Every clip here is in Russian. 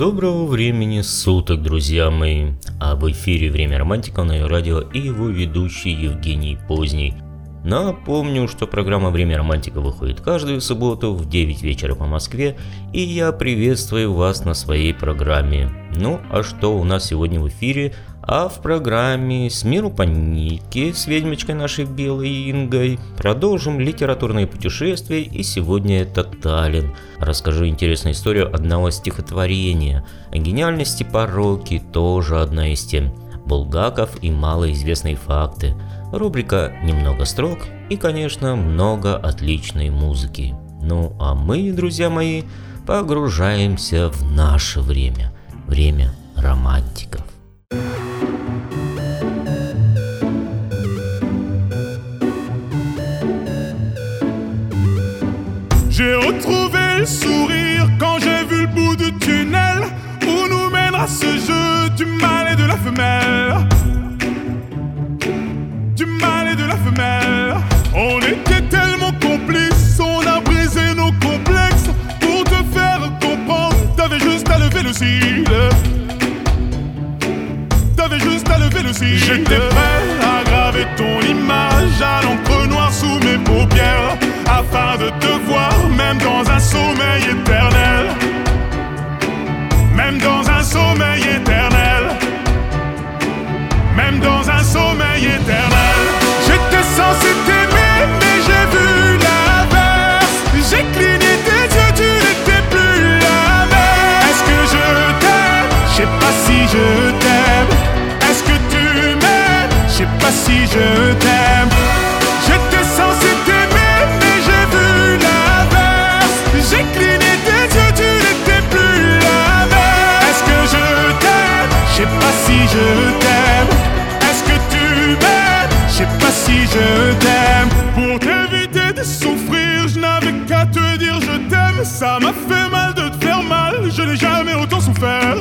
Доброго времени суток, друзья мои! А в эфире «Время романтика» на радио и его ведущий Евгений Поздний. Напомню, что программа «Время романтика» выходит каждую субботу в 9 вечера по Москве, и я приветствую вас на своей программе. Ну, а что у нас сегодня в эфире? А в программе «С миру по нитке» с ведьмочкой нашей Белой Ингой продолжим литературные путешествия, и сегодня это Таллин. Расскажу интересную историю одного стихотворения. О гениальности пороки тоже одна из тем. Булгаков и малоизвестные факты – Рубрика «Немного строк» и, конечно, много отличной музыки. Ну а мы, друзья мои, погружаемся в наше время. Время романтиков. J'ai retrouvé le sourire quand j'ai vu le bout du tunnel où nous mènera ce jeu du mal et de la femelle. On était tellement complices, on a brisé nos complexes pour te faire comprendre. T'avais juste à lever le cil. T'avais juste à lever le cil. J'étais prêt à graver ton image à l'encre noire sous mes paupières afin de te voir, même dans un sommeil éternel. Même dans un sommeil éternel. Même dans un sommeil éternel. J'étais censé t'aimer, mais j'ai vu l'inverse. J'ai cligné tes yeux, tu n'étais plus la même. Est-ce que je t'aime? Je sais pas si je t'aime. Est-ce que tu m'aimes? Je sais pas si je t'aime. Ça m'a fait mal de te faire mal, je n'ai jamais autant souffert.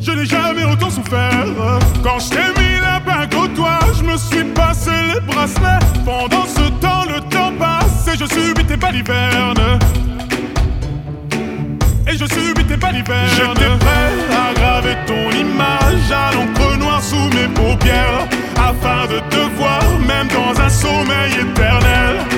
Je n'ai jamais autant souffert. Quand je t'ai mis la bague au doigt, je me suis passé les bracelets. Pendant ce temps, le temps passe et je subis tes balivernes. Et je subis tes balivernes. J'étais prêt à graver ton image à l'encre noire sous mes paupières. Afin de te voir, même dans un sommeil éternel.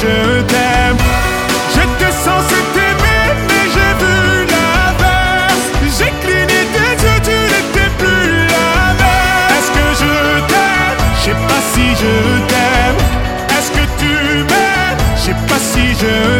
Je t'aime. J'étais censé t'aimer, mais j'ai vu l'inverse. J'ai cligné tes yeux, tu n'étais plus la même. Est-ce que je t'aime? Je sais pas si je t'aime. Est-ce que tu m'aimes? Je sais pas si je t'aime.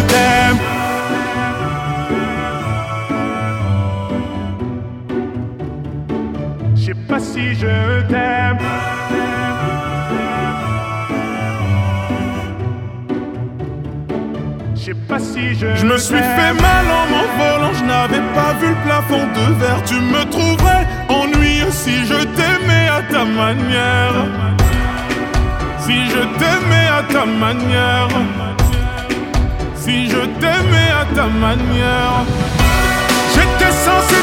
Si je. Je me suis fait mal en m'envolant, je n'avais pas vu le plafond de verre. Tu me trouverais ennuyeux si je t'aimais à ta manière. Si je t'aimais à ta manière. Si je t'aimais à ta manière. J'étais censé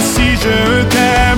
Si je t'aime.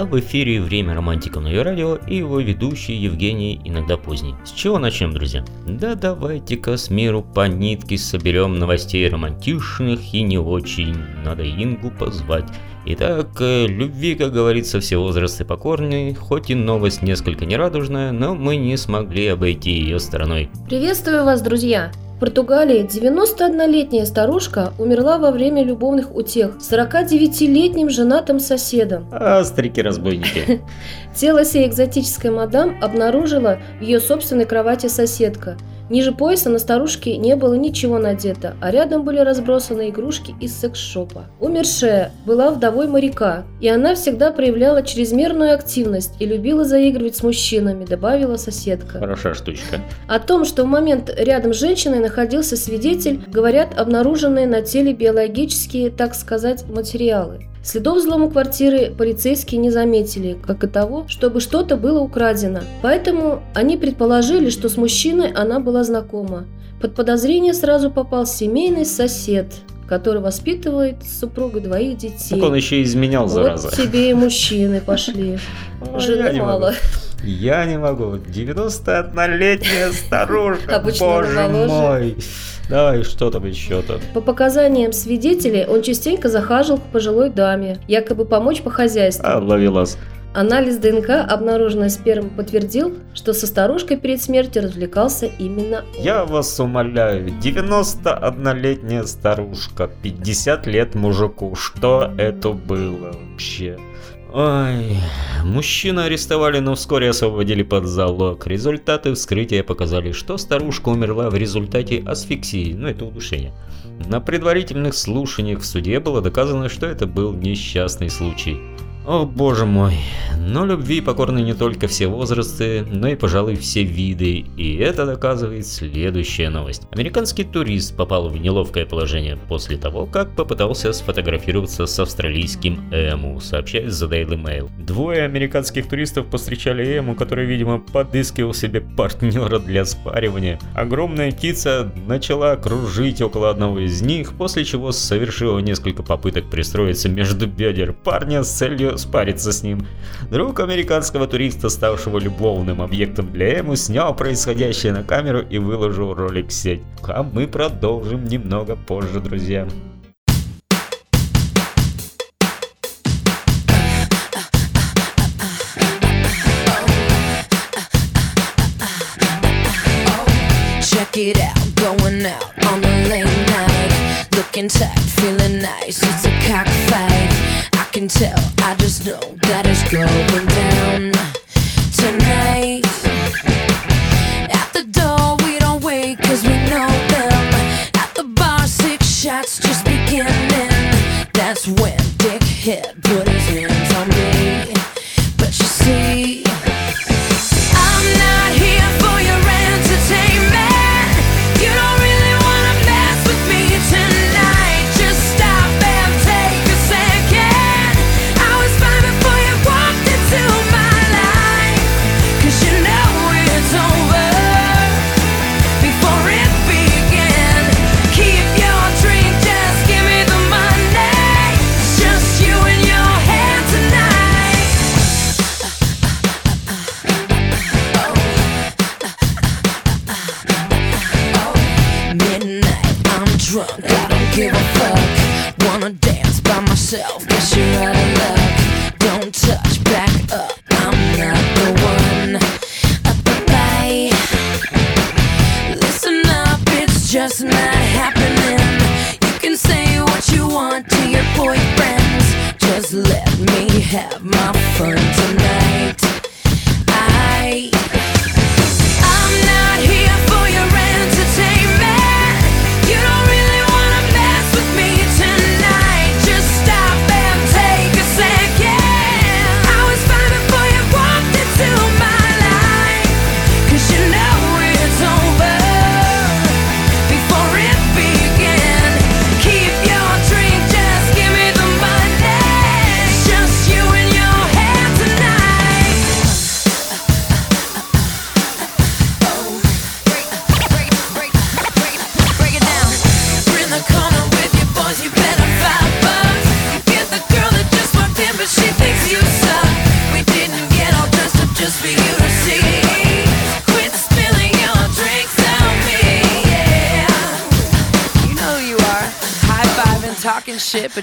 А в эфире «Время романтика» на ее радио и его ведущий Евгений, иногда поздний. С чего начнем, друзья? Да давайте-ка с миру по нитке соберем новостей романтичных и не очень. Надо Ингу позвать. Итак, э, любви, как говорится, все возрасты покорны, хоть и новость несколько нерадужная, но мы не смогли обойти ее стороной. Приветствую вас, друзья! В Португалии 91-летняя старушка умерла во время любовных утех с 49-летним женатым соседом. А, старики-разбойники. Тело сей экзотической мадам обнаружила в ее собственной кровати соседка – Ниже пояса на старушке не было ничего надето, а рядом были разбросаны игрушки из секс-шопа. Умершая была вдовой моряка, и она всегда проявляла чрезмерную активность и любила заигрывать с мужчинами, добавила соседка. Хорошая штучка. О том, что в момент рядом с женщиной находился свидетель, говорят обнаруженные на теле биологические, так сказать, материалы. Следов взлома квартиры полицейские не заметили, как и того, чтобы что-то было украдено. Поэтому они предположили, что с мужчиной она была знакома. Под подозрение сразу попал семейный сосед, который воспитывает с супругой двоих детей. Так он еще изменял, зараза. Вот тебе и мужчины пошли. Жены мало. Я не могу. 91-летняя старушка. Боже мой. Давай, что там еще-то? По показаниям свидетелей, он частенько захаживал к пожилой даме, якобы помочь по хозяйству. А, ловилась. Анализ ДНК, обнаруженный спермой, подтвердил, что со старушкой перед смертью развлекался именно он. Я вас умоляю, 91-летняя старушка, 50 лет мужику, что это было вообще? Ой, мужчину арестовали, но вскоре освободили под залог. Результаты вскрытия показали, что старушка умерла в результате асфиксии, ну это удушение. На предварительных слушаниях в суде было доказано, что это был несчастный случай. О боже мой, но любви покорны не только все возрасты, но и, пожалуй, все виды, и это доказывает следующая новость. Американский турист попал в неловкое положение после того, как попытался сфотографироваться с австралийским Эму, сообщает The Daily Mail. Двое американских туристов повстречали Эму, который, видимо, подыскивал себе партнера для спаривания. Огромная птица начала кружить около одного из них, после чего совершила несколько попыток пристроиться между бедер парня с целью спариться с ним. Друг американского туриста, ставшего любовным объектом для Эму, снял происходящее на камеру и выложил ролик в сеть. А мы продолжим немного позже, друзья. Check out, going out on a late night. Looking tight, feeling nice, it's a cockfight. Can tell, I just know that it's going down tonight. At the door, we don't wait, cause we know them. At the bar, six shots just beginning. That's when Dick hit put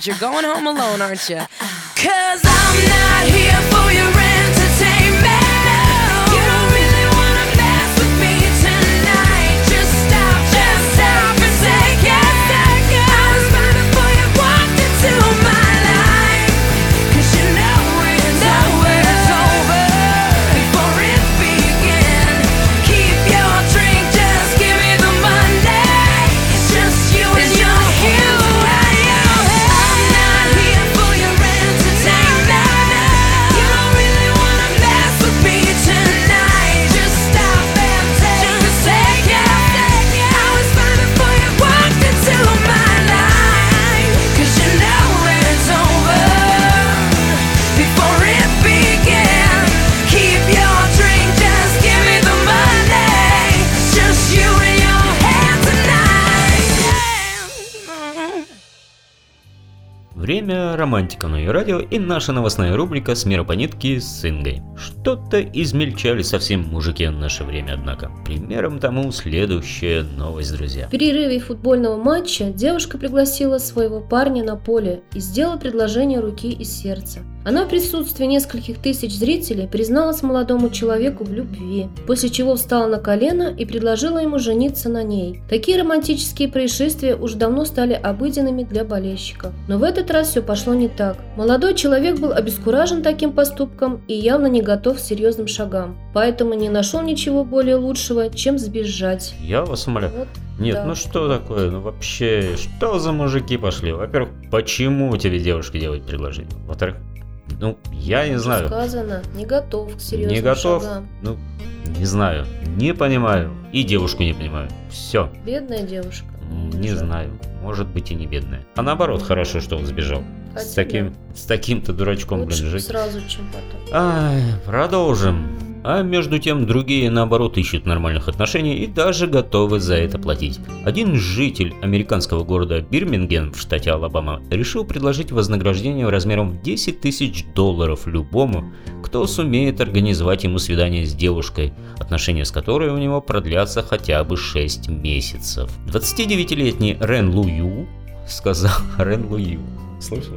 you're going home alone, aren't you? Романтика на радио и наша новостная рубрика с мира по нитке с Ингой. Что-то измельчали совсем мужики в наше время, однако. Примером тому следующая новость, друзья. В перерыве футбольного матча девушка пригласила своего парня на поле и сделала предложение руки и сердца. Она в присутствии нескольких тысяч зрителей призналась молодому человеку в любви, после чего встала на колено и предложила ему жениться на ней. Такие романтические происшествия уже давно стали обыденными для болельщиков. Но в этот раз все пошло не так. Молодой человек был обескуражен таким поступком и явно не готов к серьезным шагам, поэтому не нашел ничего более лучшего, чем сбежать. Я вас умоляю. Вот Нет, да. ну что такое? Ну вообще, что за мужики пошли? Во-первых, почему тебе девушки делают предложение? Во-вторых, ну, я не знаю. Сказано, не готов к серьезным Не готов? шагам. Ну, не знаю. Не понимаю. И девушку не понимаю. Все. Бедная девушка. Не Жаль. знаю. Может быть и не бедная. А наоборот, хорошо, что он сбежал. С Хотя таким, с таким-то дурачком, Лучше блин, жить. сразу, чем потом. Ай, продолжим. А между тем другие наоборот ищут нормальных отношений и даже готовы за это платить. Один житель американского города Бирмингем в штате Алабама решил предложить вознаграждение размером в 10 тысяч долларов любому, кто сумеет организовать ему свидание с девушкой, отношения с которой у него продлятся хотя бы 6 месяцев. 29-летний Рен Лую сказал Рен Лую. Слышал?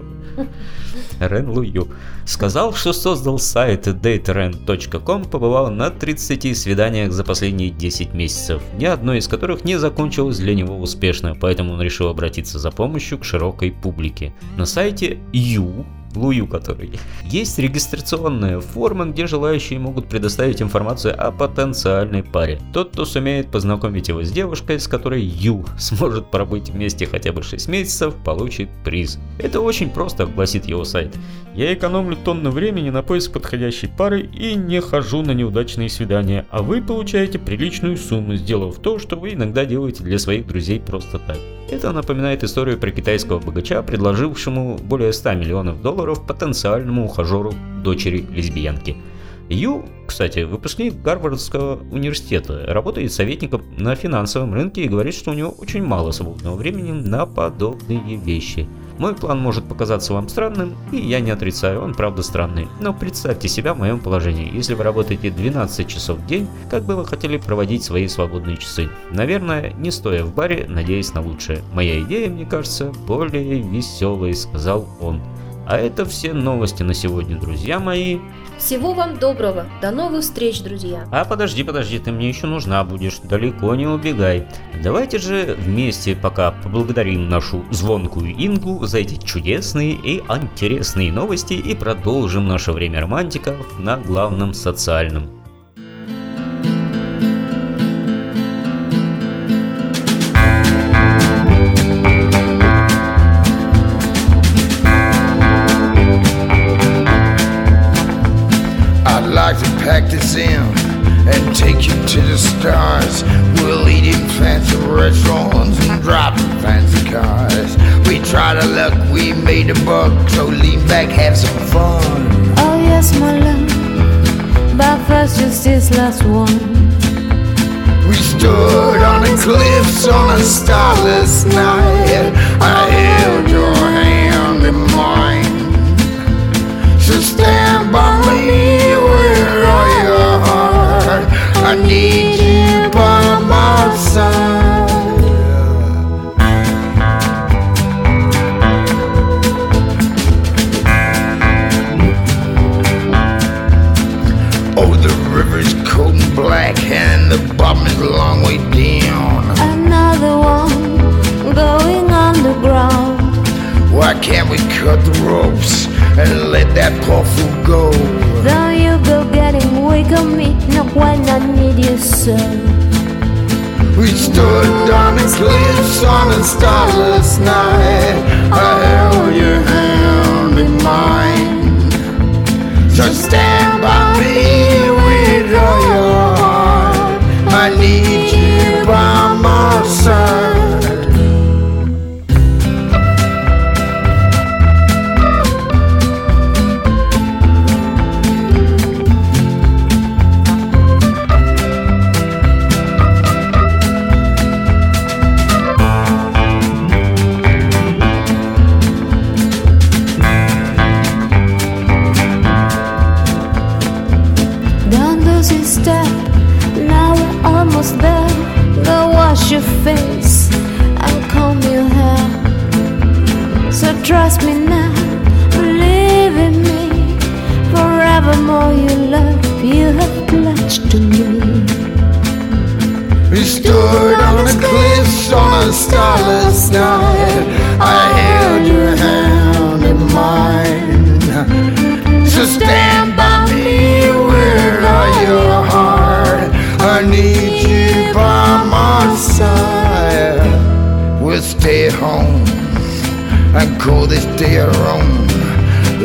Рен Лую сказал, что создал сайт dateren.com, побывал на 30 свиданиях за последние 10 месяцев, ни одно из которых не закончилось для него успешно, поэтому он решил обратиться за помощью к широкой публике. На сайте You Лую который. Есть регистрационная форма, где желающие могут предоставить информацию о потенциальной паре. Тот, кто сумеет познакомить его с девушкой, с которой Ю сможет пробыть вместе хотя бы 6 месяцев, получит приз. Это очень просто, гласит его сайт. Я экономлю тонны времени на поиск подходящей пары и не хожу на неудачные свидания, а вы получаете приличную сумму, сделав то, что вы иногда делаете для своих друзей просто так. Это напоминает историю про китайского богача, предложившему более 100 миллионов долларов потенциальному ухажеру дочери лесбиянки. Ю, кстати, выпускник Гарвардского университета, работает советником на финансовом рынке и говорит, что у него очень мало свободного времени на подобные вещи. Мой план может показаться вам странным, и я не отрицаю, он правда странный. Но представьте себя в моем положении. Если вы работаете 12 часов в день, как бы вы хотели проводить свои свободные часы? Наверное, не стоя в баре, надеясь на лучшее. Моя идея, мне кажется, более веселой, сказал он. А это все новости на сегодня, друзья мои. Всего вам доброго. До новых встреч, друзья. А подожди, подожди, ты мне еще нужна будешь, далеко не убегай. Давайте же вместе пока поблагодарим нашу звонкую Ингу за эти чудесные и интересные новости и продолжим наше время романтиков на главном социальном. Have some fun. Oh yes, my love. But first, just this last one. We stood on the cliffs on a starless night. I held your hand in mine. So stand by me with all your heart. I need cut the ropes and let that poor fool go? Though you go getting weak on me, not when I need you so. We stood on the cliffs on a starless night. I held your hand in mine. So stand by trust me now, believe in me. Forevermore, you love you have pledged to me. We stood on the cliffs on a starless night. I held your hand in mine. So stand by me with all your heart. I need you by my side. We'll stay home and call this day our own.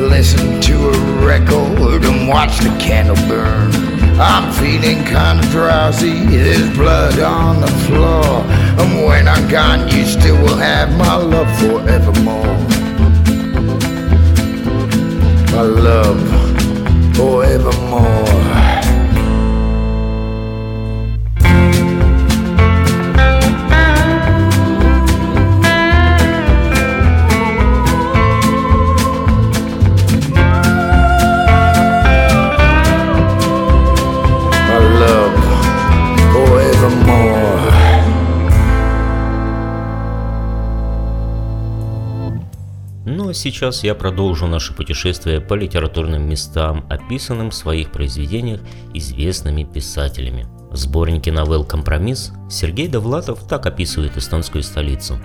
Listen to a record and watch the candle burn. I'm feeling kinda drowsy, there's blood on the floor. And when I'm gone, you still will have my love forevermore. My love forevermore. Сейчас я продолжу наше путешествие по литературным местам, описанным в своих произведениях известными писателями. В сборнике новелл «Компромисс» Сергей Довлатов так описывает эстонскую столицу.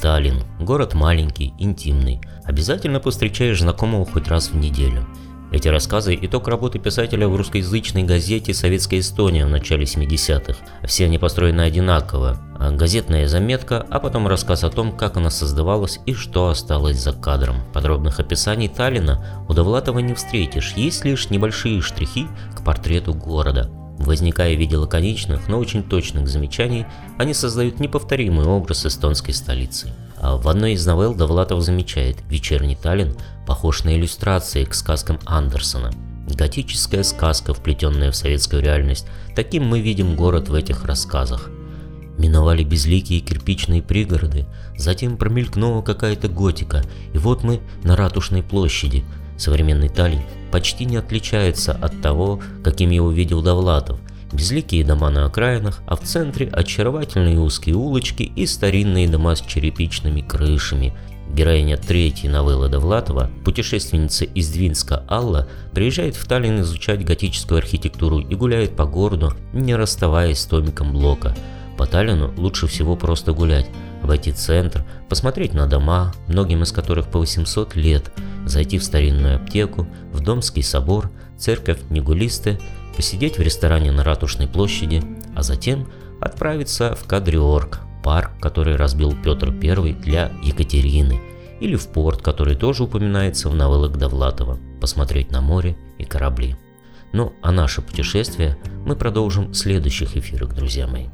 Таллин – город маленький, интимный. Обязательно повстречаешь знакомого хоть раз в неделю. Эти рассказы – итог работы писателя в русскоязычной газете «Советская Эстония» в начале 70-х. Все они построены одинаково. Газетная заметка, а потом рассказ о том, как она создавалась и что осталось за кадром. Подробных описаний Таллина у Довлатова не встретишь, есть лишь небольшие штрихи к портрету города. Возникая в виде лаконичных, но очень точных замечаний, они создают неповторимый образ эстонской столицы. А в одной из новелл Довлатов замечает, вечерний Таллин похож на иллюстрации к сказкам Андерсона. Готическая сказка, вплетенная в советскую реальность, таким мы видим город в этих рассказах. Миновали безликие кирпичные пригороды, затем промелькнула какая-то готика, и вот мы на Ратушной площади. Современный Таллин почти не отличается от того, каким его видел Довлатов. Безликие дома на окраинах, а в центре очаровательные узкие улочки и старинные дома с черепичными крышами. Героиня третьей новеллы Довлатова, путешественница из Двинска Алла, приезжает в Таллин изучать готическую архитектуру и гуляет по городу, не расставаясь с томиком Блока. По Таллину лучше всего просто гулять, войти в центр, посмотреть на дома, многим из которых по 800 лет, зайти в старинную аптеку, в Домский собор, церковь Негулисты, посидеть в ресторане на Ратушной площади, а затем отправиться в Кадриорг, парк, который разбил Петр I для Екатерины, или в порт, который тоже упоминается в новеллах Довлатова, посмотреть на море и корабли. Ну а наше путешествие мы продолжим в следующих эфирах, друзья мои.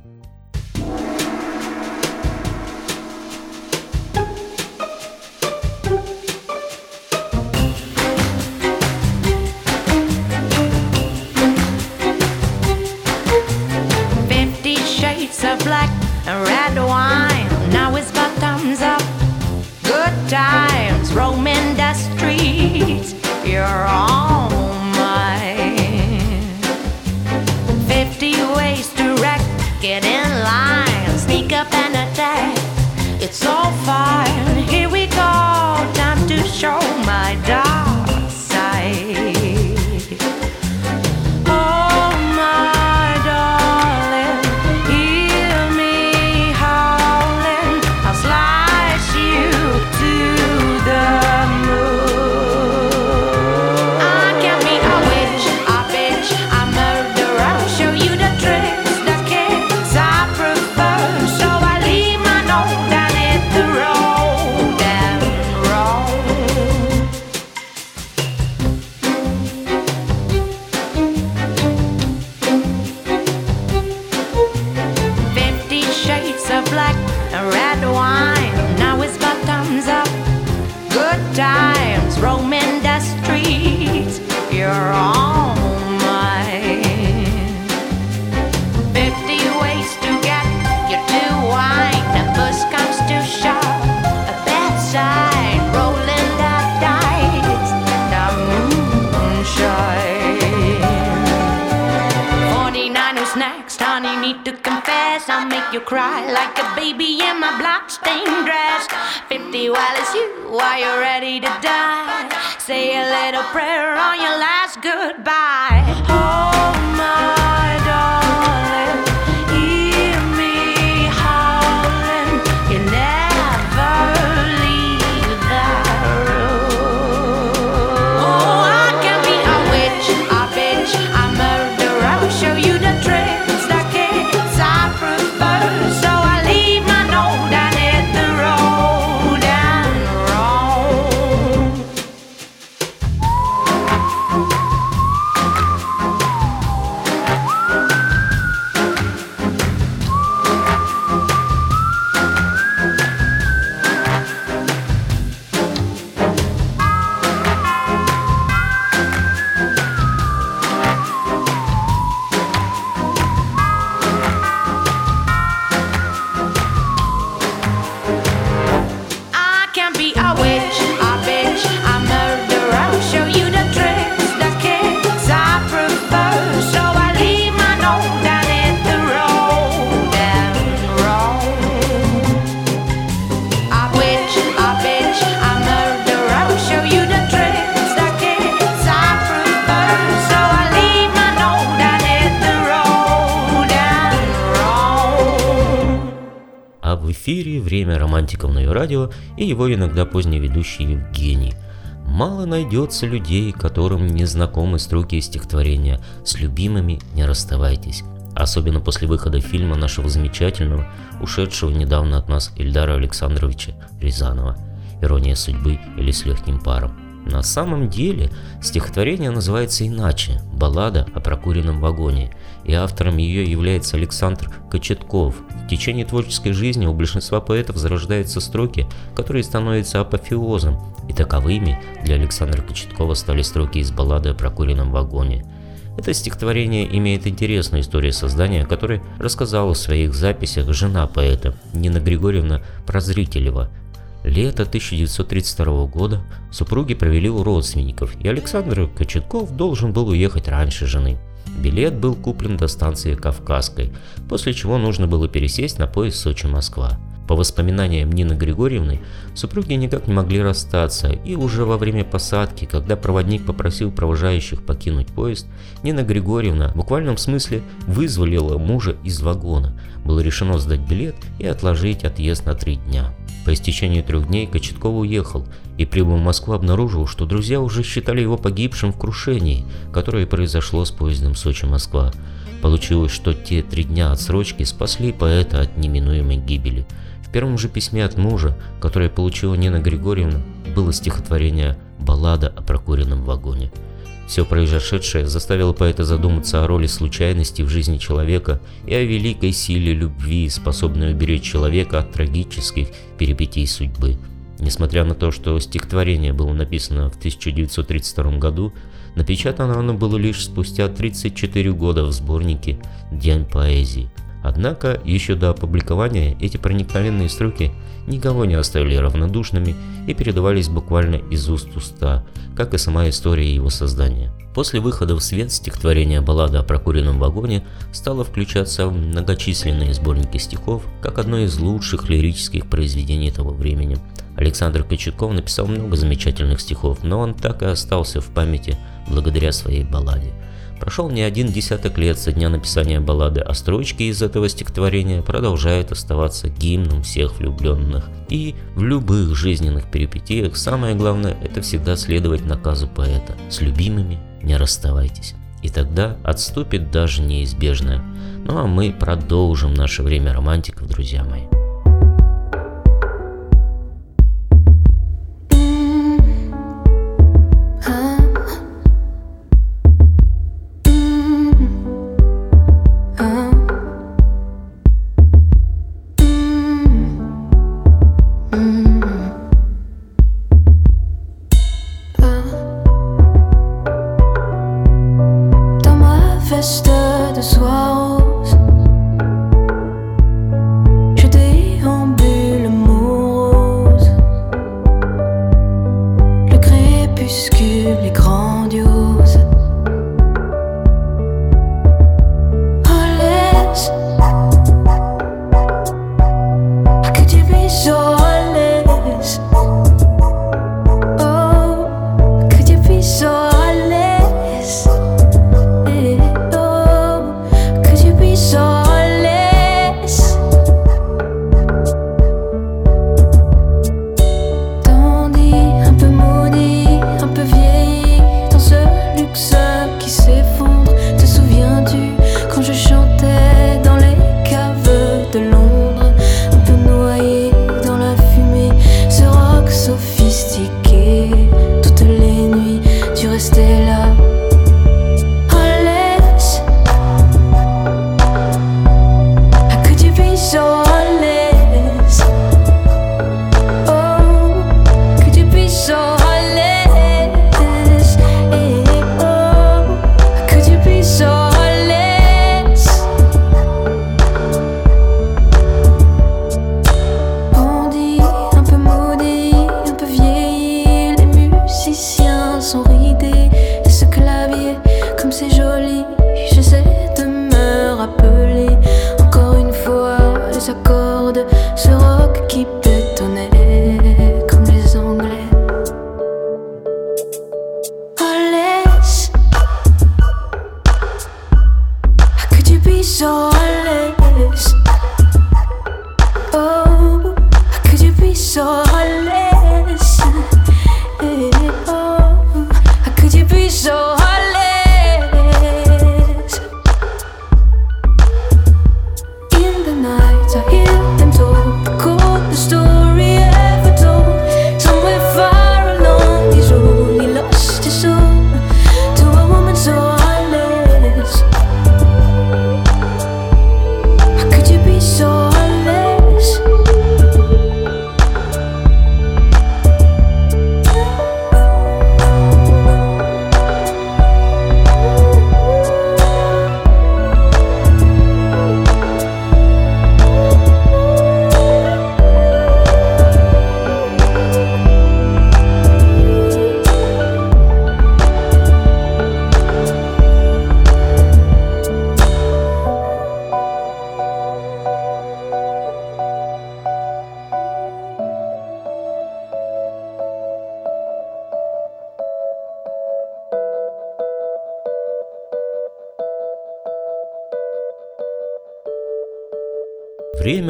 Романтиков» на радио и его иногда поздний ведущий Евгений. Мало найдется людей, которым не знакомы строки из стихотворения «С любимыми не расставайтесь». Особенно после выхода фильма нашего замечательного, ушедшего недавно от нас Ильдара Александровича Рязанова «Ирония судьбы» или «С легким паром». На самом деле стихотворение называется иначе – «Баллада о прокуренном вагоне», и автором ее является Александр Кочетков. В течение творческой жизни у большинства поэтов зарождаются строки, которые становятся апофеозом, и таковыми для Александра Кочеткова стали строки из баллады о прокуренном вагоне. Это стихотворение имеет интересную историю создания, которую рассказала в своих записях жена поэта Нина Григорьевна Прозрителева – Лето 1932 года супруги провели у родственников, и Александр Кочетков должен был уехать раньше жены. Билет был куплен до станции Кавказской, после чего нужно было пересесть на поезд Сочи-Москва. По воспоминаниям Нины Григорьевны, супруги никак не могли расстаться, и уже во время посадки, когда проводник попросил провожающих покинуть поезд, Нина Григорьевна в буквальном смысле вызволила мужа из вагона. Было решено сдать билет и отложить отъезд на три дня. По истечении трех дней Кочетков уехал и, прибыв в Москву, обнаружил, что друзья уже считали его погибшим в крушении, которое произошло с поездом Сочи-Москва. Получилось, что те три дня отсрочки спасли поэта от неминуемой гибели. В первом же письме от мужа, которое получила Нина Григорьевна, было стихотворение «Баллада о прокуренном вагоне». Все произошедшее заставило поэта задуматься о роли случайности в жизни человека и о великой силе любви, способной уберечь человека от трагических перипетий судьбы. Несмотря на то, что стихотворение было написано в 1932 году, напечатано оно было лишь спустя 34 года в сборнике «День поэзии». Однако, еще до опубликования эти проникновенные строки никого не оставили равнодушными и передавались буквально из уст уста, как и сама история его создания. После выхода в свет стихотворение «Баллада о прокуренном вагоне» стало включаться в многочисленные сборники стихов, как одно из лучших лирических произведений того времени. Александр Кочетков написал много замечательных стихов, но он так и остался в памяти благодаря своей балладе. Прошел не один десяток лет со дня написания баллады, а строчки из этого стихотворения продолжают оставаться гимном всех влюбленных. И в любых жизненных перипетиях самое главное – это всегда следовать наказу поэта. С любимыми не расставайтесь. И тогда отступит даже неизбежное. Ну а мы продолжим наше время романтиков, друзья мои.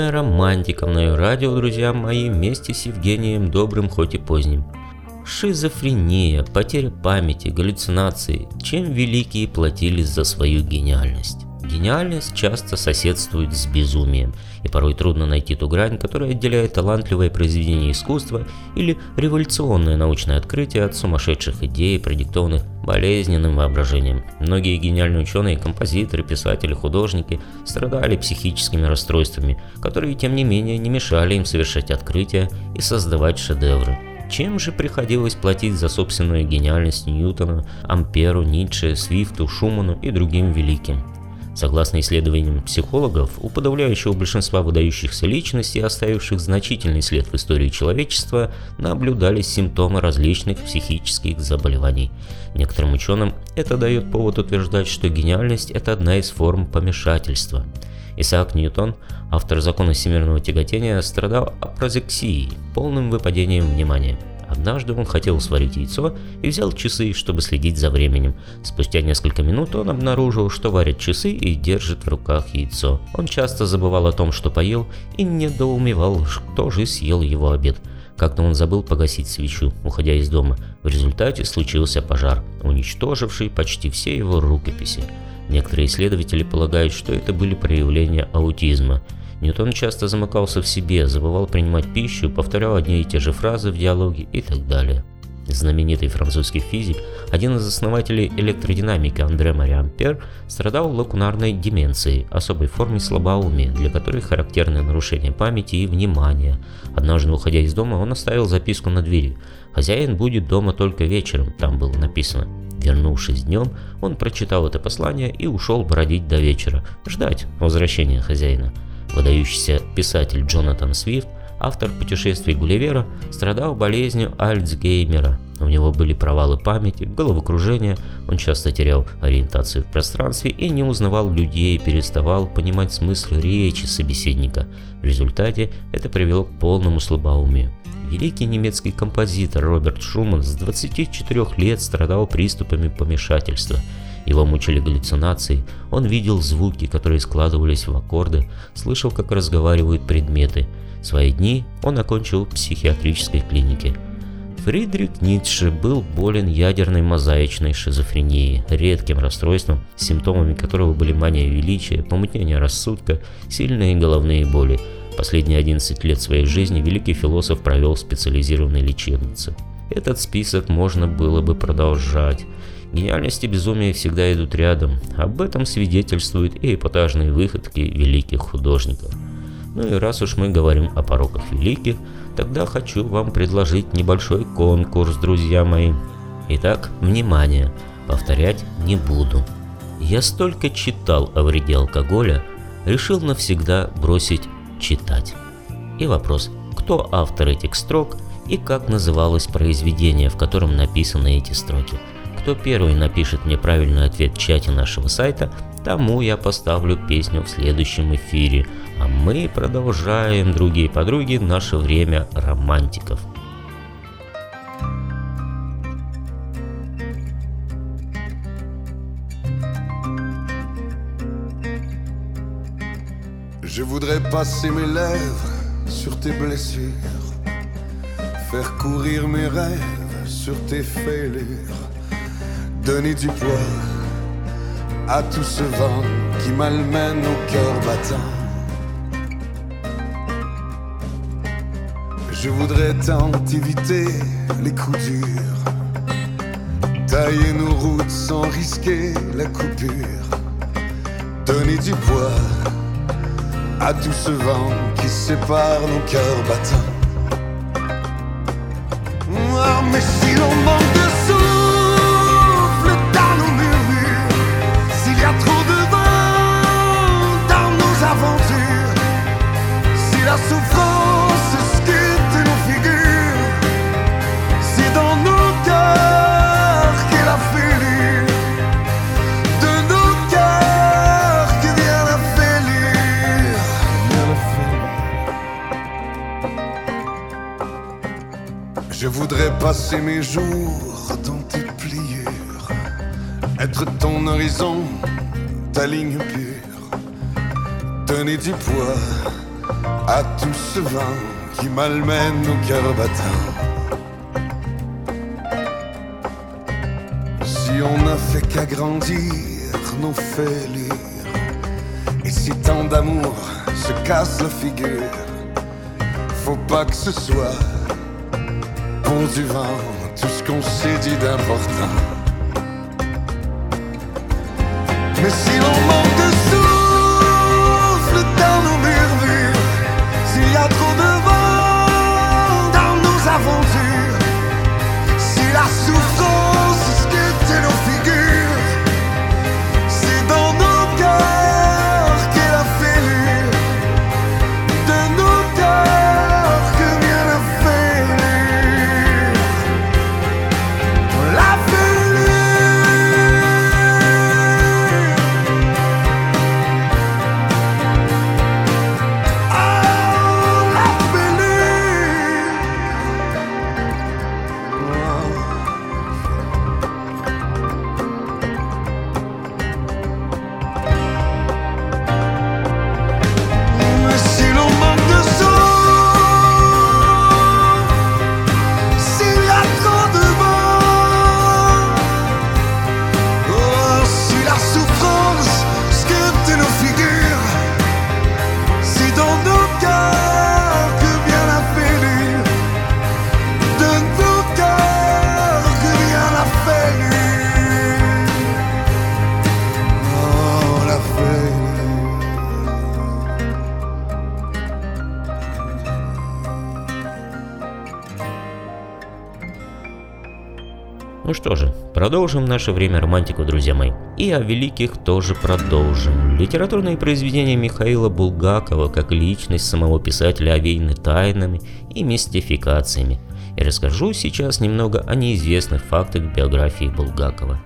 Время романтиков на радио, друзья мои, вместе с Евгением Добрым, хоть и поздним. Шизофрения, потеря памяти, галлюцинации. Чем великие платились за свою гениальность? Гениальность часто соседствует с безумием, и порой трудно найти ту грань, которая отделяет талантливое произведение искусства или революционное научное открытие от сумасшедших идей, продиктованных болезненным воображением. Многие гениальные ученые, композиторы, писатели, художники страдали психическими расстройствами, которые, тем не менее, не мешали им совершать открытия и создавать шедевры. Чем же приходилось платить за собственную гениальность Ньютона, Амперу, Ницше, Свифту, Шуману и другим великим? Согласно исследованиям психологов, у подавляющего большинства выдающихся личностей, оставивших значительный след в истории человечества, наблюдались симптомы различных психических заболеваний. Некоторым ученым это дает повод утверждать, что гениальность – это одна из форм помешательства. Исаак Ньютон, автор закона всемирного тяготения, страдал апрозексией, полным выпадением внимания – Однажды он хотел сварить яйцо и взял часы, чтобы следить за временем. Спустя несколько минут он обнаружил, что варит часы и держит в руках яйцо. Он часто забывал о том, что поел, и недоумевал, кто же съел его обед. Как-то он забыл погасить свечу, уходя из дома. В результате случился пожар, уничтоживший почти все его рукописи. Некоторые исследователи полагают, что это были проявления аутизма – Ньютон часто замыкался в себе, забывал принимать пищу, повторял одни и те же фразы в диалоге и так далее. Знаменитый французский физик, один из основателей электродинамики Андре Мари Ампер, страдал лакунарной деменцией, особой форме слабоумия, для которой характерны нарушение памяти и внимания. Однажды, уходя из дома, он оставил записку на двери. «Хозяин будет дома только вечером», там было написано. Вернувшись днем, он прочитал это послание и ушел бродить до вечера, ждать возвращения хозяина. Выдающийся писатель Джонатан Свифт Автор путешествий Гулливера страдал болезнью Альцгеймера. У него были провалы памяти, головокружение, он часто терял ориентацию в пространстве и не узнавал людей, переставал понимать смысл речи собеседника. В результате это привело к полному слабоумию. Великий немецкий композитор Роберт Шуман с 24 лет страдал приступами помешательства. Его мучили галлюцинации, он видел звуки, которые складывались в аккорды, слышал, как разговаривают предметы. Свои дни он окончил в психиатрической клинике. Фридрих Ницше был болен ядерной мозаичной шизофренией, редким расстройством, симптомами которого были мания величия, помутнение рассудка, сильные головные боли. Последние 11 лет своей жизни великий философ провел в специализированной лечебнице. Этот список можно было бы продолжать. Гениальность и безумие всегда идут рядом. Об этом свидетельствуют и эпатажные выходки великих художников. Ну и раз уж мы говорим о пороках великих, тогда хочу вам предложить небольшой конкурс, друзья мои. Итак, внимание, повторять не буду. Я столько читал о вреде алкоголя, решил навсегда бросить читать. И вопрос, кто автор этих строк и как называлось произведение, в котором написаны эти строки. Кто первый напишет мне правильный ответ в чате нашего сайта, тому я поставлю песню в следующем эфире. А мы продолжаем, другие подруги, наше время романтиков. Je voudrais passer mes lèvres sur tes blessures, faire courir mes rêves sur tes fêlures, donner du poids à tout ce vent qui malmène au cœur battant. Je voudrais tant éviter les coups durs, tailler nos routes sans risquer la coupure, donner du poids à tout ce vent qui sépare nos cœurs battants. Passer mes jours dans tes pliures, être ton horizon, ta ligne pure, donner du poids à tout ce vent qui malmène cœurs battants. Si on n'a fait qu'agrandir nos fêlures, et si tant d'amour se casse la figure, faut pas que ce soit pour du vent qu'on s'est dit d'important. Mais si l'on продолжим наше время романтику, друзья мои. И о великих тоже продолжим. Литературные произведения Михаила Булгакова, как личность самого писателя, овеяны тайнами и мистификациями. И расскажу сейчас немного о неизвестных фактах биографии Булгакова.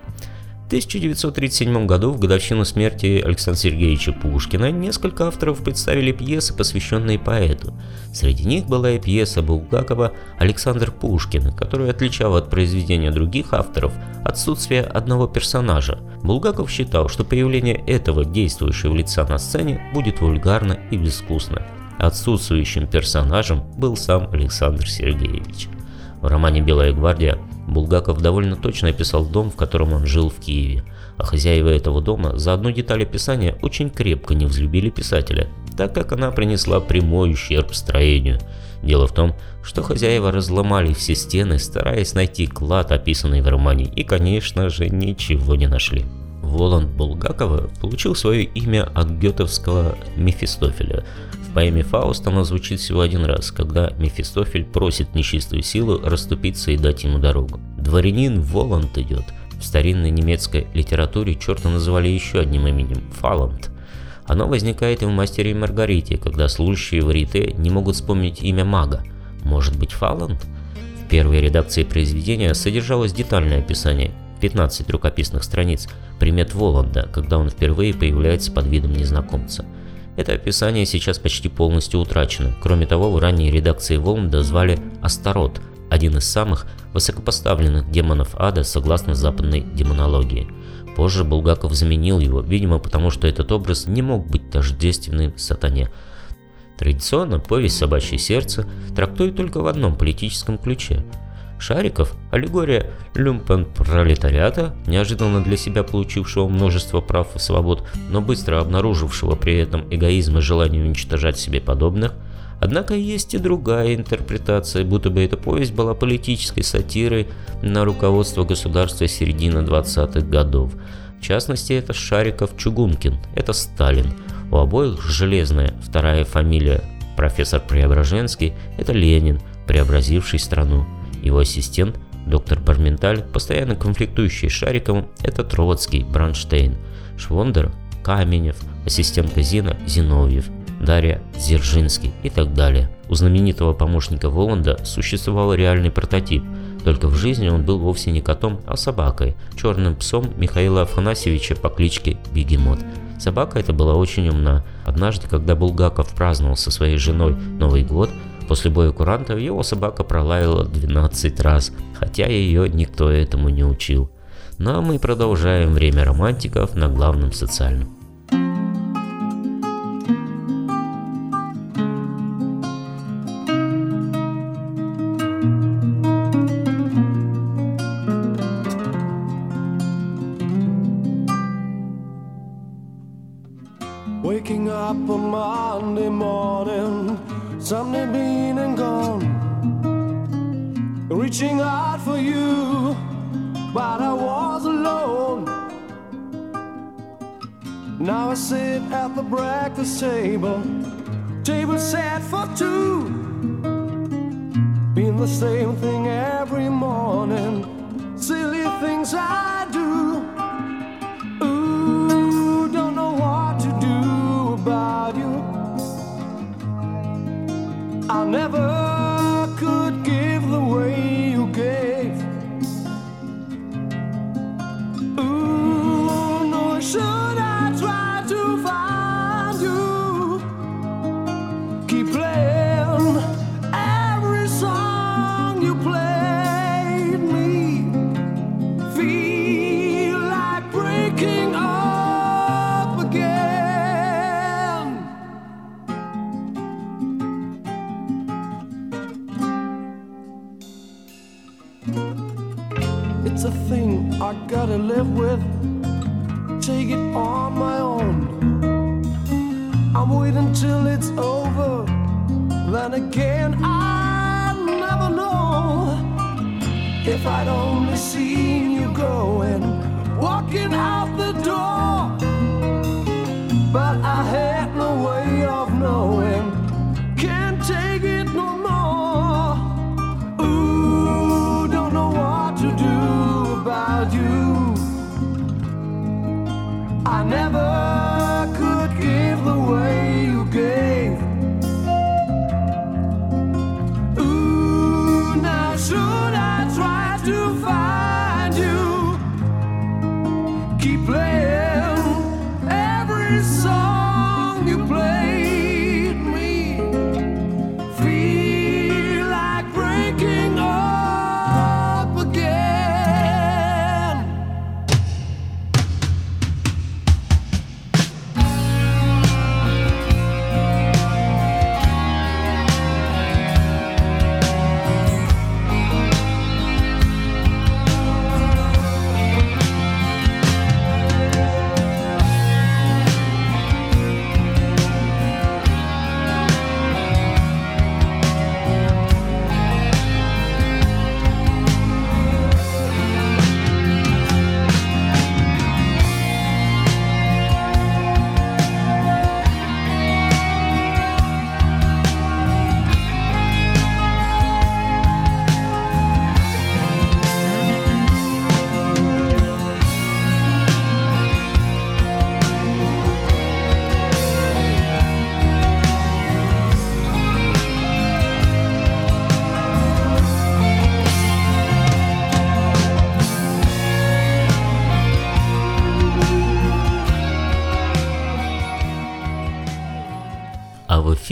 В 1937 году, в годовщину смерти Александра Сергеевича Пушкина, несколько авторов представили пьесы, посвященные поэту. Среди них была и пьеса Булгакова «Александр Пушкин», которая отличала от произведения других авторов отсутствие одного персонажа. Булгаков считал, что появление этого действующего лица на сцене будет вульгарно и безвкусно. Отсутствующим персонажем был сам Александр Сергеевич. В романе «Белая гвардия» Булгаков довольно точно описал дом, в котором он жил в Киеве, а хозяева этого дома за одну деталь описания очень крепко не взлюбили писателя, так как она принесла прямой ущерб строению. Дело в том, что хозяева разломали все стены, стараясь найти клад, описанный в романе, и, конечно же, ничего не нашли. Воланд Булгакова получил свое имя от гетовского Мефистофеля, поэме Фауст оно звучит всего один раз, когда Мефистофель просит нечистую силу расступиться и дать ему дорогу. Дворянин Воланд идет. В старинной немецкой литературе черта называли еще одним именем – Фаланд. Оно возникает и в «Мастере и Маргарите», когда служащие в Рите не могут вспомнить имя мага. Может быть, Фаланд? В первой редакции произведения содержалось детальное описание 15 рукописных страниц примет Воланда, когда он впервые появляется под видом незнакомца – это описание сейчас почти полностью утрачено. Кроме того, в ранней редакции Волнда звали Астарот, один из самых высокопоставленных демонов ада согласно западной демонологии. Позже Булгаков заменил его, видимо потому что этот образ не мог быть тождественным сатане. Традиционно повесть «Собачье сердце» трактует только в одном политическом ключе – Шариков – аллегория люмпен-пролетариата, неожиданно для себя получившего множество прав и свобод, но быстро обнаружившего при этом эгоизм и желание уничтожать себе подобных. Однако есть и другая интерпретация, будто бы эта повесть была политической сатирой на руководство государства середины 20-х годов. В частности, это Шариков Чугункин, это Сталин. У обоих железная вторая фамилия. Профессор Преображенский – это Ленин, преобразивший страну. Его ассистент, доктор Барменталь, постоянно конфликтующий с Шариковым, это Троцкий, Бранштейн, Швондер, Каменев, ассистент Зина Зиновьев, Дарья Дзержинский и так далее. У знаменитого помощника Воланда существовал реальный прототип, только в жизни он был вовсе не котом, а собакой, черным псом Михаила Афанасьевича по кличке Бегемот. Собака эта была очень умна. Однажды, когда Булгаков праздновал со своей женой Новый год, После боя курантов его собака пролаяла 12 раз, хотя ее никто этому не учил. Ну а мы продолжаем время романтиков на главном социальном.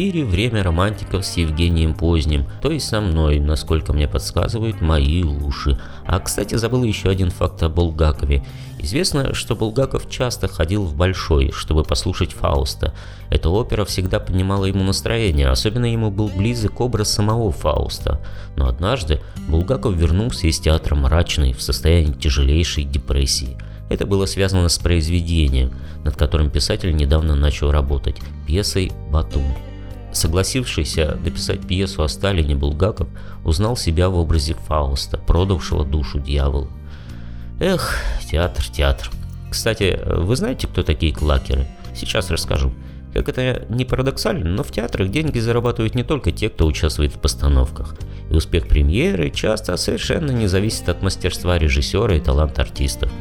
Эфире «Время романтиков» с Евгением Поздним, то есть со мной, насколько мне подсказывают мои уши. А, кстати, забыл еще один факт о Булгакове. Известно, что Булгаков часто ходил в Большой, чтобы послушать Фауста. Эта опера всегда поднимала ему настроение, особенно ему был близок образ самого Фауста. Но однажды Булгаков вернулся из театра мрачный, в состоянии тяжелейшей депрессии. Это было связано с произведением, над которым писатель недавно начал работать, пьесой «Батум». Согласившийся дописать пьесу о Сталине Булгаков узнал себя в образе Фауста, продавшего душу дьяволу. Эх, театр, театр. Кстати, вы знаете, кто такие клакеры? Сейчас расскажу. Как это не парадоксально, но в театрах деньги зарабатывают не только те, кто участвует в постановках. И успех премьеры часто совершенно не зависит от мастерства режиссера и таланта артистов.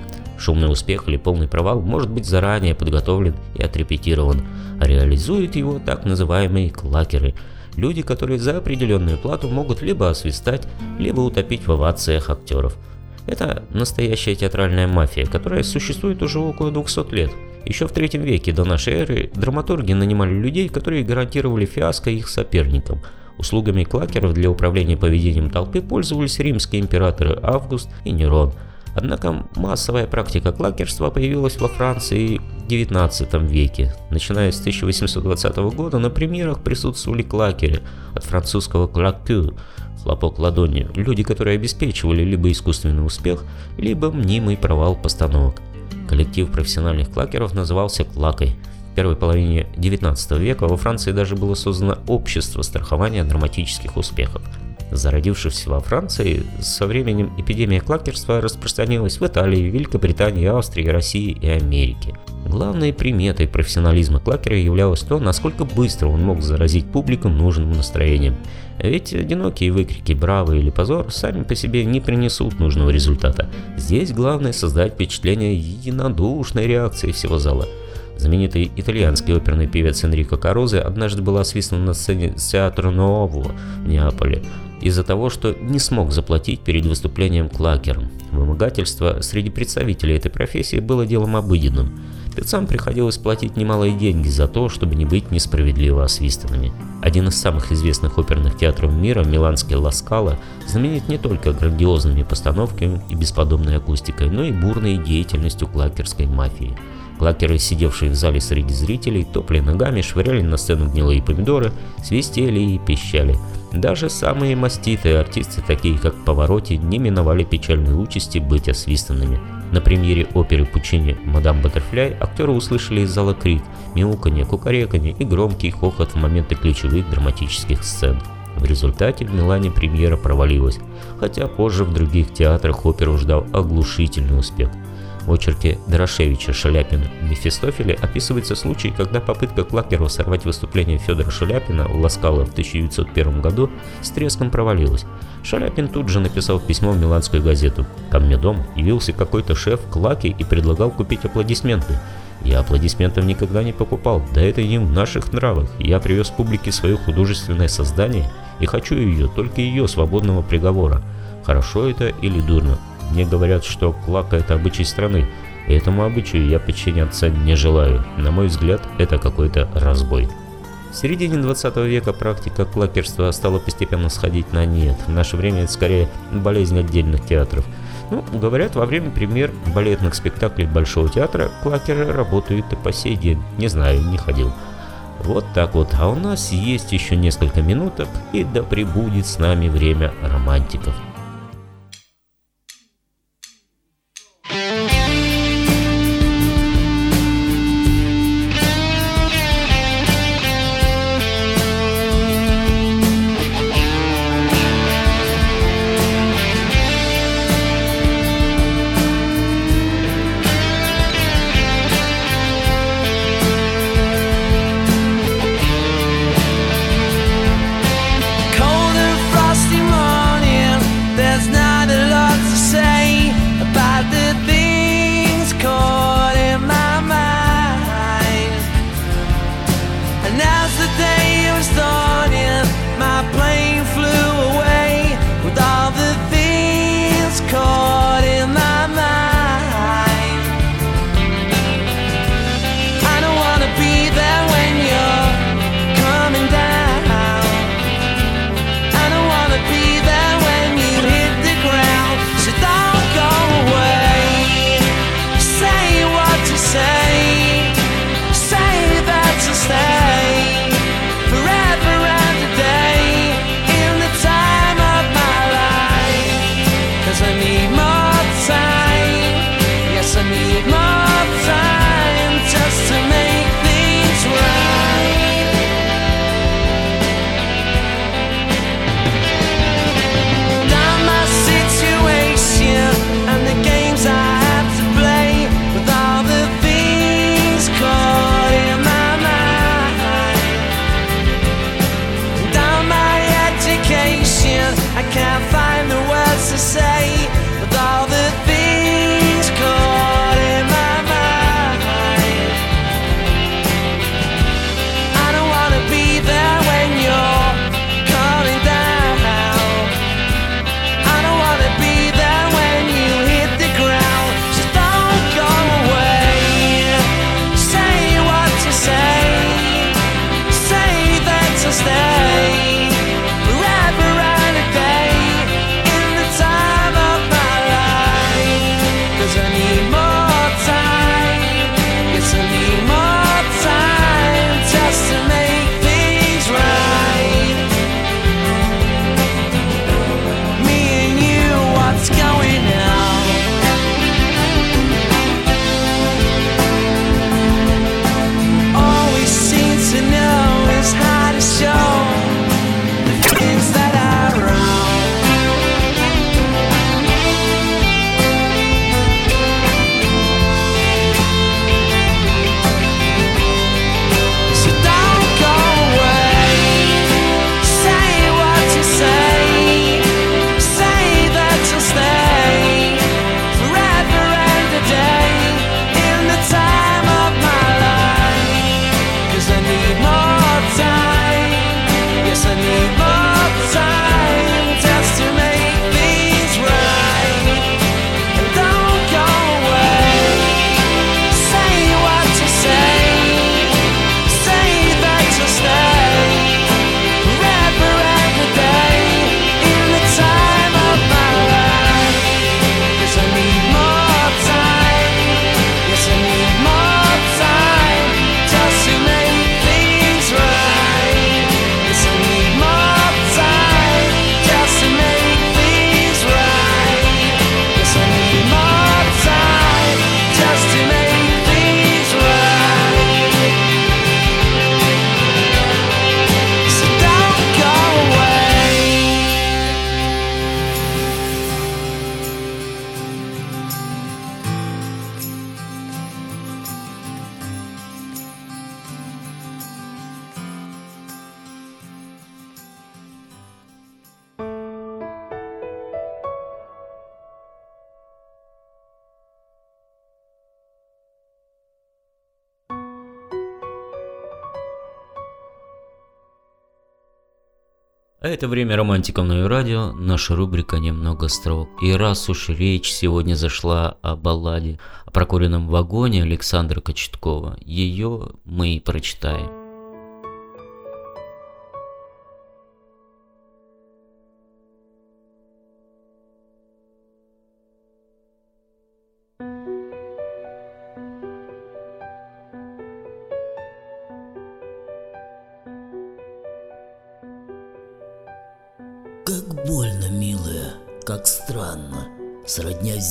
Шумный успех или полный провал может быть заранее подготовлен и отрепетирован, а реализуют его так называемые клакеры – люди, которые за определенную плату могут либо освистать, либо утопить в овациях актеров – это настоящая театральная мафия, которая существует уже около 200 лет. Еще в третьем веке до нашей эры драматурги нанимали людей, которые гарантировали фиаско их соперникам. Услугами клакеров для управления поведением толпы пользовались римские императоры Август и Нерон. Однако массовая практика клакерства появилась во Франции в XIX веке. Начиная с 1820 года на премьерах присутствовали клакеры от французского «клакю», хлопок ладони, люди, которые обеспечивали либо искусственный успех, либо мнимый провал постановок. Коллектив профессиональных клакеров назывался «Клакой». В первой половине XIX века во Франции даже было создано общество страхования драматических успехов. Зародившись во Франции, со временем эпидемия клакерства распространилась в Италии, Великобритании, Австрии, России и Америке. Главной приметой профессионализма клакера являлось то, насколько быстро он мог заразить публику нужным настроением. Ведь одинокие выкрики «Браво!» или «Позор» сами по себе не принесут нужного результата. Здесь главное создать впечатление единодушной реакции всего зала. Знаменитый итальянский оперный певец Энрико Карозе однажды был освистан на сцене Театра Ново в Неаполе из-за того, что не смог заплатить перед выступлением клакером. Вымогательство среди представителей этой профессии было делом обыденным. Певцам приходилось платить немалые деньги за то, чтобы не быть несправедливо освистанными. Один из самых известных оперных театров мира, миланский Ласкала, знаменит не только грандиозными постановками и бесподобной акустикой, но и бурной деятельностью клакерской мафии. Клакеры, сидевшие в зале среди зрителей, топли ногами, швыряли на сцену гнилые помидоры, свистели и пищали. Даже самые маститые артисты, такие как Повороти, не миновали печальной участи быть освистанными. На премьере оперы Пучини «Мадам Баттерфляй» актеры услышали из зала крик, мяуканье, кукареканье и громкий хохот в моменты ключевых драматических сцен. В результате в Милане премьера провалилась, хотя позже в других театрах оперу ждал оглушительный успех – в очерке Дорошевича Шаляпина «Мефистофеле» описывается случай, когда попытка Клакерова сорвать выступление Федора Шаляпина у Ласкала в 1901 году с треском провалилась. Шаляпин тут же написал письмо в миланскую газету. «Ко мне дом явился какой-то шеф Клаки и предлагал купить аплодисменты. Я аплодисментов никогда не покупал, да это не в наших нравах. Я привез публике свое художественное создание и хочу ее, только ее свободного приговора. Хорошо это или дурно, мне говорят, что клака – это обычай страны, и этому обычаю я подчиняться не желаю. На мой взгляд, это какой-то разбой. В середине 20 века практика клакерства стала постепенно сходить на нет. В наше время это скорее болезнь отдельных театров. Ну, говорят, во время премьер балетных спектаклей Большого театра клакеры работают и по сей день. Не знаю, не ходил. Вот так вот. А у нас есть еще несколько минуток, и да пребудет с нами время романтиков. А это время романтиков на радио, наша рубрика «Немного строк». И раз уж речь сегодня зашла о балладе о прокуренном вагоне Александра Кочеткова, ее мы и прочитаем.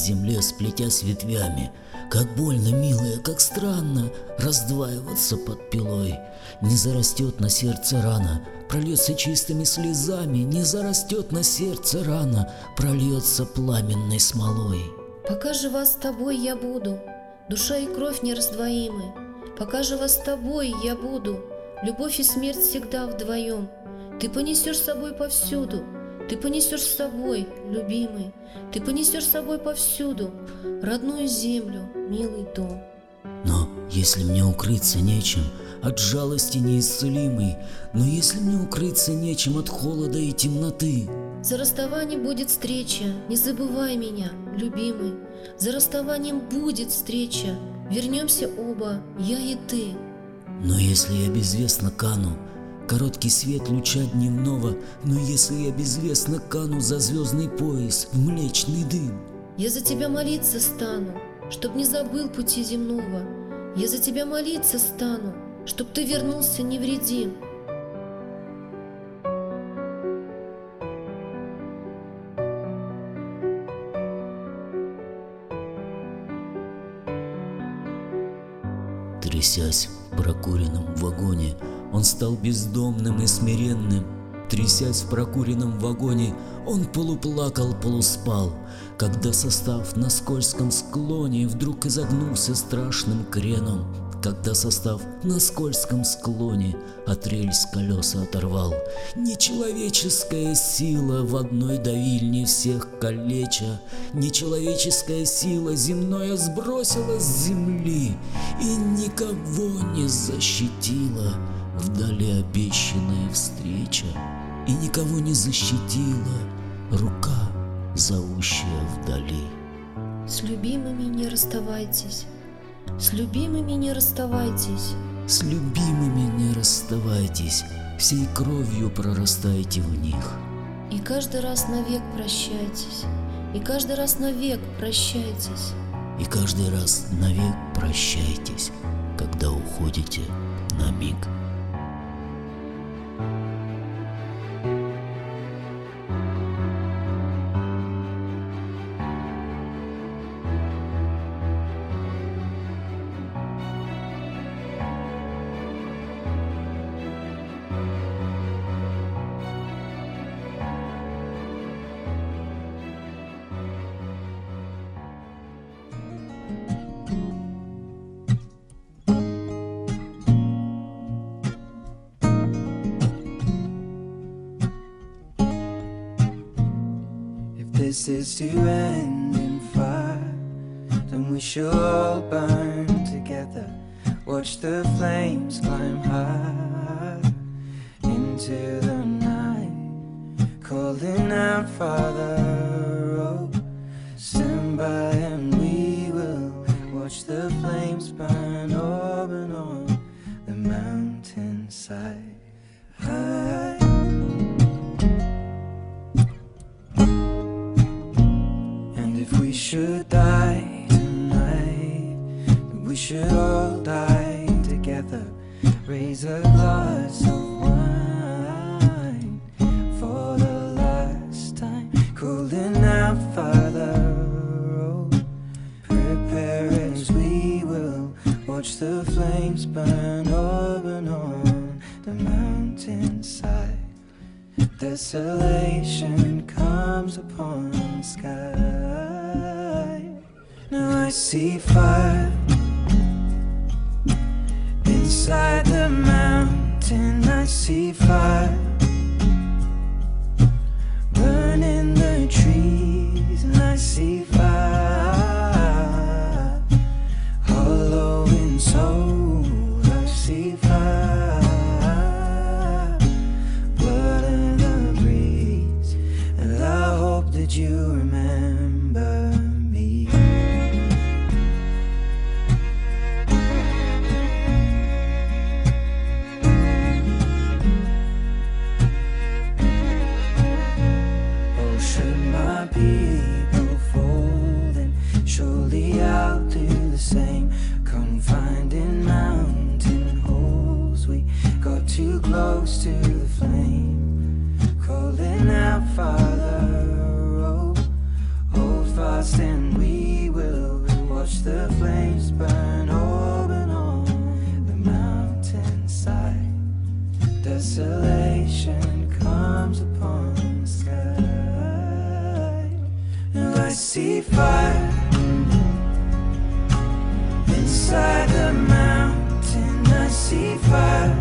Земле, сплетясь ветвями, Как больно, милая, как странно Раздваиваться под пилой. Не зарастет на сердце рана, Прольется чистыми слезами, Не зарастет на сердце рана, Прольется пламенной смолой. Пока жива с тобой я буду, душа и кровь нераздвоимы. Пока жива с тобой я буду, любовь и смерть всегда вдвоем. Ты понесешь с собой повсюду, ты понесешь с собой, любимый, ты понесешь с собой повсюду родную землю, милый дом. Но если мне укрыться нечем от жалости неисцелимой, но если мне укрыться нечем от холода и темноты, За расставанием будет встреча, не забывай меня, любимый. За расставанием будет встреча, вернемся оба, я и ты. но если я безвестно кану, короткий свет луча дневного, но если я безвестно кану за звездный пояс в млечный дым, Я за тебя молиться стану, чтоб не забыл пути земного. Я за тебя молиться стану, чтоб ты вернулся невредим. Трясясь в прокуренном вагоне, он стал бездомным и смиренным. Трясясь в прокуренном вагоне, он полуплакал, полуспал, когда состав на скользком склоне вдруг изогнулся страшным креном. Когда состав на скользком склоне от рельс колеса оторвал. Нечеловеческая сила в одной давильне всех калеча, Нечеловеческая сила земное сбросила с земли И никого не защитила вдали обещанная встреча, И никого не защитила рука, зовущая вдали. С любимыми не расставайтесь, с любимыми не расставайтесь. С любимыми не расставайтесь, всей кровью прорастайте в них. И каждый раз навек прощайтесь, и каждый раз навек прощайтесь. И каждый раз навек прощайтесь, когда уходите на миг. To end in fire, then we shall all burn together. Watch the flames climb high into the night, calling out, Father, oh, stand by and we will watch the flames burn should die tonight, we should all die together. Raise a glass of wine for the last time. Calling out, Father, oh, prepare as we will watch the flames burn up and on the mountainside. Desolation comes upon the sky. Now I see fire inside the mountain. I see fire the flames burn open on the mountainside. Desolation comes upon the sky, and I see fire inside the mountain. I see fire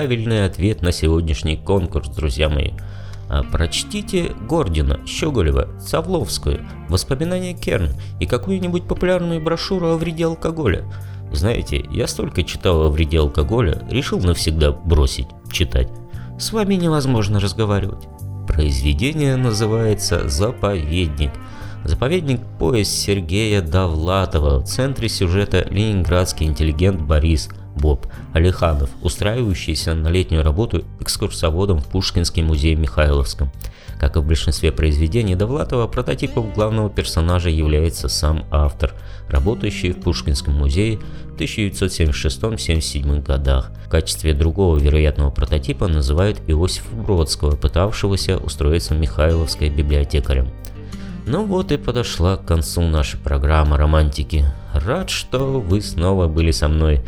правильный ответ на сегодняшний конкурс, друзья мои. А прочтите Гордина, Щеголева, Савловскую, воспоминания Керн и какую-нибудь популярную брошюру о вреде алкоголя. Знаете, я столько читал о вреде алкоголя, решил навсегда бросить читать. С вами невозможно разговаривать. Произведение называется «Заповедник». Заповедник – поезд Сергея Довлатова. В центре сюжета ленинградский интеллигент Борис Боб Алиханов, устраивающийся на летнюю работу экскурсоводом в Пушкинский музей Михайловском. Как и в большинстве произведений Довлатова, прототипом главного персонажа является сам автор, работающий в Пушкинском музее в 1976-77 годах. В качестве другого вероятного прототипа называют Иосифа Бродского, пытавшегося устроиться в Михайловской библиотекарем. Ну вот и подошла к концу наша программа романтики. Рад, что вы снова были со мной.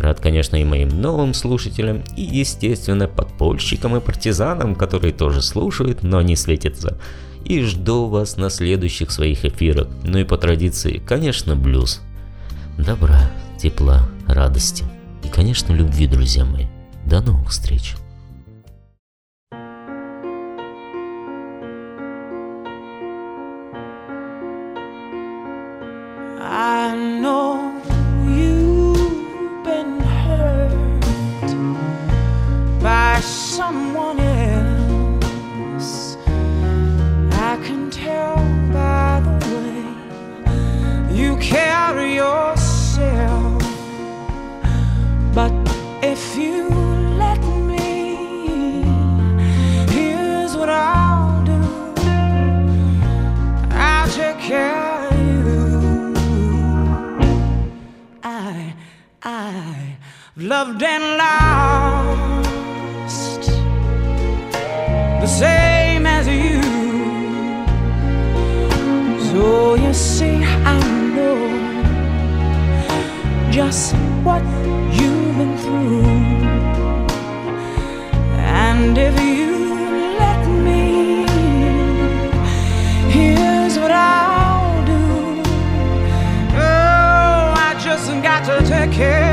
Рад, конечно, и моим новым слушателям, и, естественно, подпольщикам и партизанам, которые тоже слушают, но не светятся. И жду вас на следующих своих эфирах. Ну и по традиции, конечно, блюз. Добра, тепла, радости. И, конечно, любви, друзья мои. До новых встреч. Yourself. But if you let me, here's what I'll do. I'll take care of you. I, I loved and lost the same as you. Just what you've been through. And if you let me, here's what I'll do. Oh, I just got to take care